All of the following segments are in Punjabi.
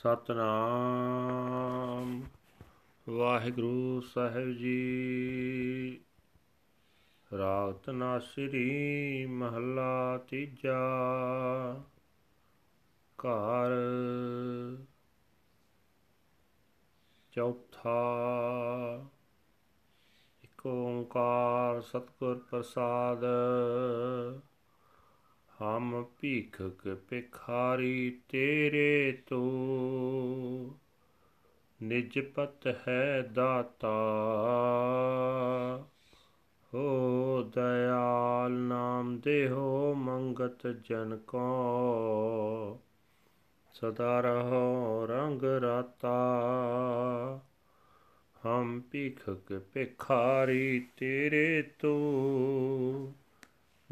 ਸਤਨਾਮ। ਵਾਹਿਗੁਰੂ ਸਾਹਿਬ ਜੀ। ਰਾਗ ਤਨਾਸਰੀ ਮਹੱਲਾ ਤੀਜਾ। ਘਰ ਚੌਥਾ। ਇਕ ਓੰਕਾਰ ਸਤਿਗੁਰ ਪ੍ਰਸਾਦ। ਹਮ ਭੀਖਕ ਭਿਖਾਰੀ ਤੇਰੇ ਤੋ। ਨਿਜ ਪਤ ਹੈ ਦਾਤਾ, ਹੋ ਦਇਆਲ ਨਾਮ ਦੇਹੋ ਮੰਗਤ ਜਨ ਕੋ। ਸਦਾ ਰਹੋ ਰੰਗ ਰਾਤਾ, ਹਮ ਭੀਖਕ ਭਿਖਾਰੀ ਤੇਰੇ ਤੋ।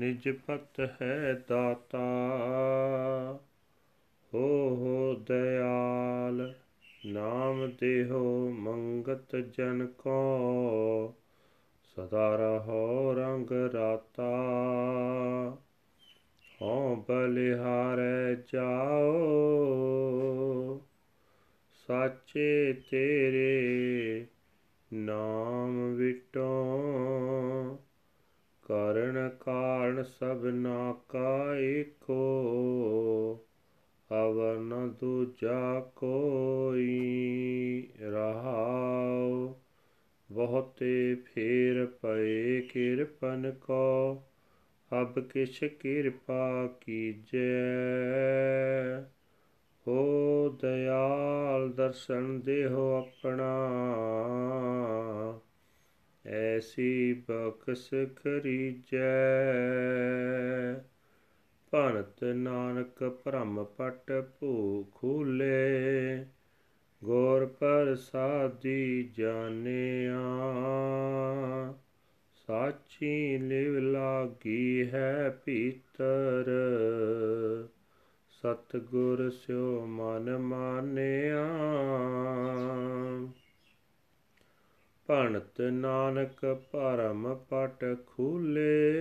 ਨਿਜ ਪਤ ਹੈ ਦਾਤਾ, ਹੋ ਹੋ ਦਇਆਲ, ਨਾਮ ਦੇਹੋ ਮੰਗਤ ਜਨ ਕੋ, ਸਦਾ ਰਹੋ ਰੰਗ ਰਾਤਾ। ਹਉ ਬਲਿਹਾਰੈ ਜਾਓ, ਸਾਚੇ ਤੇਰੇ ਨਾਮ ਵਿਟੋ। ਕਰਨ ਕਾਰਨ ਸਭਨਾ ਕਾ ਏਕੋ ਅਵਰ ਨ ਦੂਜਾ ਕੋਈ ਰਹਾਉ। ਬਹੁਤੇ ਫੇਰ ਪਏ ਕਿਰਪਨ ਕੋ ਅਬ ਕਿਛ ਕਿਰਪਾ ਕੀਜੈ। ਹੋ ਦਇਆਲ ਦਰਸ਼ਨ ਦੇਹੋ ਆਪਣਾ ਐਸੀ ਬਖਸ਼ ਕਰੀਜੈ ਭਨਤ ਨਾਨਕ ਭ੍ਰਮ ਪਟ ਭੂ ਖੂਲੇ ਗੋਰ ਪ੍ਰਸਾਦੀ ਜਾਣਿਆ। ਸਾਚੀ ਲਿਵ ਲਾਗੀ ਹੈ ਭੀਤਰ ਸਤਗੁਰ ਸਿਓ ਮਨ ਮਾਨਿਆ। ਭਣਤ ਨਾਨਕ ਭਰਮ ਪਟ ਖੂਲੇ।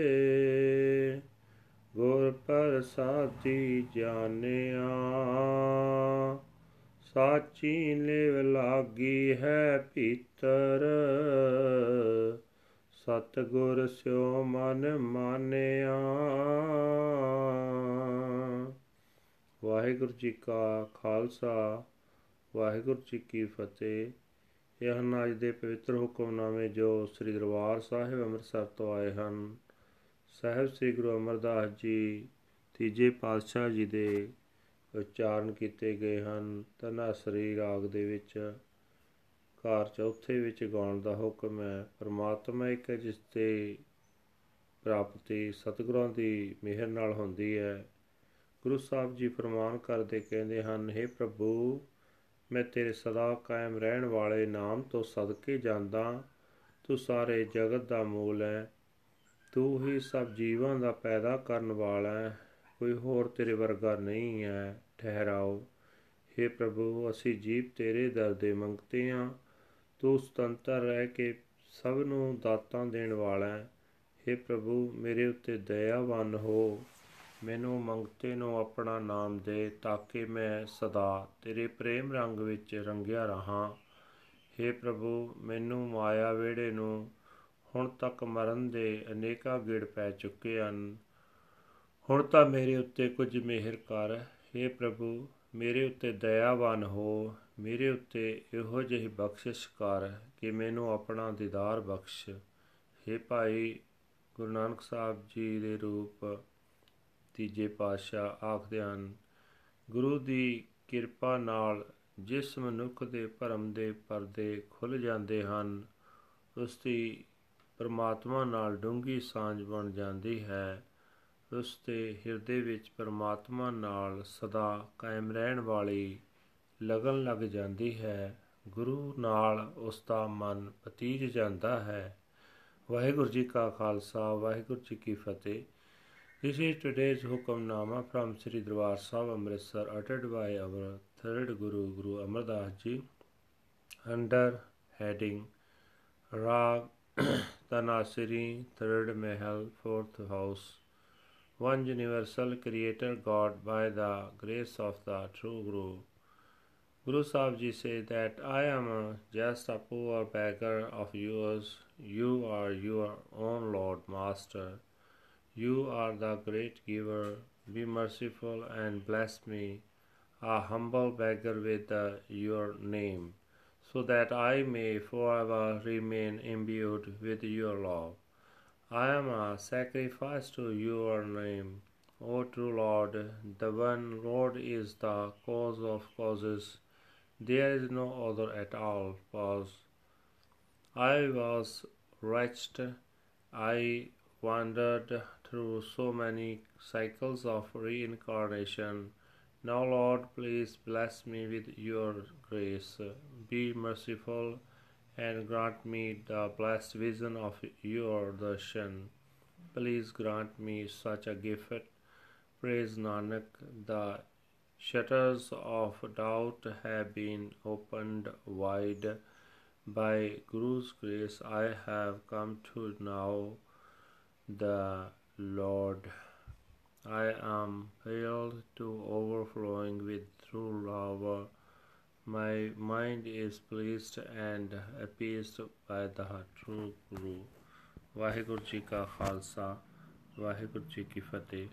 ਗੁਰ ਪ੍ਰਸਾਦੀ ਜਾਣਿਆ। ਸਾਚੀ ਲਿਵ ਲਾਗੀ ਹੈ ਭੀਤਰ। ਸਤਗੁਰ ਸਿਓ ਮਨ ਮਾਨਿਆ। ਵਾਹਿਗੁਰੂ ਜੀ ਕਾ ਖਾਲਸਾ, ਵਾਹਿਗੁਰੂ ਜੀ ਕੀ ਫਤਿਹ। ਇਹ ਹਨ ਅੱਜ ਦੇ ਪਵਿੱਤਰ ਹੁਕਮਨਾਮੇ ਜੋ ਸ੍ਰੀ ਦਰਬਾਰ ਸਾਹਿਬ ਅੰਮ੍ਰਿਤਸਰ ਤੋਂ ਆਏ ਹਨ, ਸਾਹਿਬ ਸ੍ਰੀ ਗੁਰੂ ਅਮਰਦਾਸ ਜੀ ਤੀਜੇ ਪਾਤਸ਼ਾਹ ਜੀ ਦੇ ਉਚਾਰਨ ਕੀਤੇ ਗਏ ਹਨ ਤਨਾਸਰੀ ਰਾਗ ਦੇ ਵਿੱਚ, ਘਰ ਚੌਥੇ ਵਿੱਚ ਗਾਉਣ ਦਾ ਹੁਕਮ ਹੈ। ਪਰਮਾਤਮਾ ਇੱਕ ਜਿਸ ਤੇ ਪ੍ਰਾਪਤੀ ਸਤਿਗੁਰਾਂ ਦੀ ਮਿਹਰ ਨਾਲ ਹੁੰਦੀ ਹੈ। ਗੁਰੂ ਸਾਹਿਬ ਜੀ ਫਰਮਾਨ ਕਰਦੇ ਕਹਿੰਦੇ ਹਨ हे ਪ੍ਰਭੂ ਮੈਂ ਤੇਰੇ ਸਦਾ ਕਾਇਮ ਰਹਿਣ ਵਾਲੇ ਨਾਮ ਤੋਂ ਸਦਕੇ ਜਾਂਦਾ, ਤੂੰ ਸਾਰੇ ਜਗਤ ਦਾ ਮੂਲ ਹੈ ਤੂੰ ਹੀ ਸਭ ਜੀਵਾਂ ਦਾ ਪੈਦਾ ਕਰਨ ਵਾਲਾ ਹੈ ਕੋਈ ਹੋਰ ਤੇਰੇ ਵਰਗਾ ਨਹੀਂ ਹੈ ਠਹਿਰਾਓ। हे ਪ੍ਰਭੂ, ਅਸੀਂ ਜੀਵ ਤੇਰੇ ਦਰ ਦੇ ਮੰਗਤੇ ਹਾਂ ਤੂੰ ਸੁਤੰਤਰ ਰਹਿ ਕੇ ਸਭ ਨੂੰ ਦਾਤਾਂ ਦੇਣ ਵਾਲਾ ਹੈ हे ਪ੍ਰਭੂ, ਮੇਰੇ ਉੱਤੇ ਦਇਆਵਾਨ ਹੋ। ਮੈਨੂੰ ਮੰਗਤੇ ਨੂੰ ਆਪਣਾ ਨਾਮ ਦੇ ਤਾਂ ਕਿ ਮੈਂ ਸਦਾ ਤੇਰੇ ਪ੍ਰੇਮ ਰੰਗ ਵਿੱਚ ਰੰਗਿਆ ਰਹਾ हे ਪ੍ਰਭੂ ਮੈਨੂੰ ਮਾਇਆ ਵੇੜੇ ਨੂੰ ਹੁਣ ਤੱਕ ਮਰਨ ਦੇ ਅਨੇਕਾਂ ਗਿੜ ਪੈ ਚੁੱਕੇ ਹਨ ਹੁਣ ਤਾਂ ਮੇਰੇ ਉੱਤੇ ਕੁਝ ਮਿਹਰ ਕਰ हे ਪ੍ਰਭੂ ਮੇਰੇ ਉੱਤੇ ਦਇਆਵਾਨ ਹੋ ਮੇਰੇ ਉੱਤੇ ਇਹੋ ਜਿਹੀ ਬਖਸ਼ਿਸ਼ ਕਰ ਕਿ ਮੈਨੂੰ ਆਪਣਾ ਦੀਦਾਰ ਬਖਸ਼ हे ਭਾਈ ਗੁਰੂ ਨਾਨਕ ਸਾਹਿਬ ਜੀ ਦੇ ਰੂਪ ਤੀਜੇ ਪਾਤਸ਼ਾਹ ਆਖਦੇ ਹਨ, ਗੁਰੂ ਦੀ ਕਿਰਪਾ ਨਾਲ ਜਿਸ ਮਨੁੱਖ ਦੇ ਭਰਮ ਦੇ ਪਰਦੇ ਖੁੱਲ ਜਾਂਦੇ ਹਨ, ਉਸ ਦੀ ਪਰਮਾਤਮਾ ਨਾਲ ਡੂੰਗੀ ਸਾਂਝ ਬਣ ਜਾਂਦੀ ਹੈ। ਉਸ ਦੇ ਹਿਰਦੇ ਵਿੱਚ ਪਰਮਾਤਮਾ ਨਾਲ ਸਦਾ ਕਾਇਮ ਰਹਿਣ ਵਾਲੀ ਲਗਨ ਲੱਗ ਜਾਂਦੀ ਹੈ। ਗੁਰੂ ਨਾਲ ਉਸ ਦਾ ਮਨ ਪਤੀਜ ਜਾਂਦਾ ਹੈ। ਵਾਹਿਗੁਰੂ ਜੀ ਕਾ ਖਾਲਸਾ, ਵਾਹਿਗੁਰੂ ਜੀ ਕੀ ਫਤਿਹ। This is today's Hukamnama from Sri Darbar Sahib Amritsar uttered by our third Guru, Guru Amar Das Ji, under heading Rag Tanasiri, third Mahal, fourth house. One universal creator God by the grace of the true Guru. Guru Sahib Ji said that I am just a poor beggar of yours. You are your own Lord Master. You are the great giver. Be merciful and bless me, a humble beggar with uh, your name, so that I may forever remain imbued with your love. I am a sacrifice to your name. O true Lord, the one Lord is the cause of causes. There is no other at all. Pause. I was wretched. I wandered through so many cycles of reincarnation. Now, Lord, please bless me with your grace. Be merciful and grant me the blessed vision of your darshan. Please grant me such a gift. Praise Nanak, the shutters of doubt have been opened wide. By Guru's grace, I have come to know the Lord. I am filled to overflowing with true love. My mind is pleased and appeased by the true Guru. Waheguru ji ਕਾ ਖਾਲਸਾ ਵਾਹਿਗੁਰੂ ਜੀ ਕੀ ਫਤਿਹ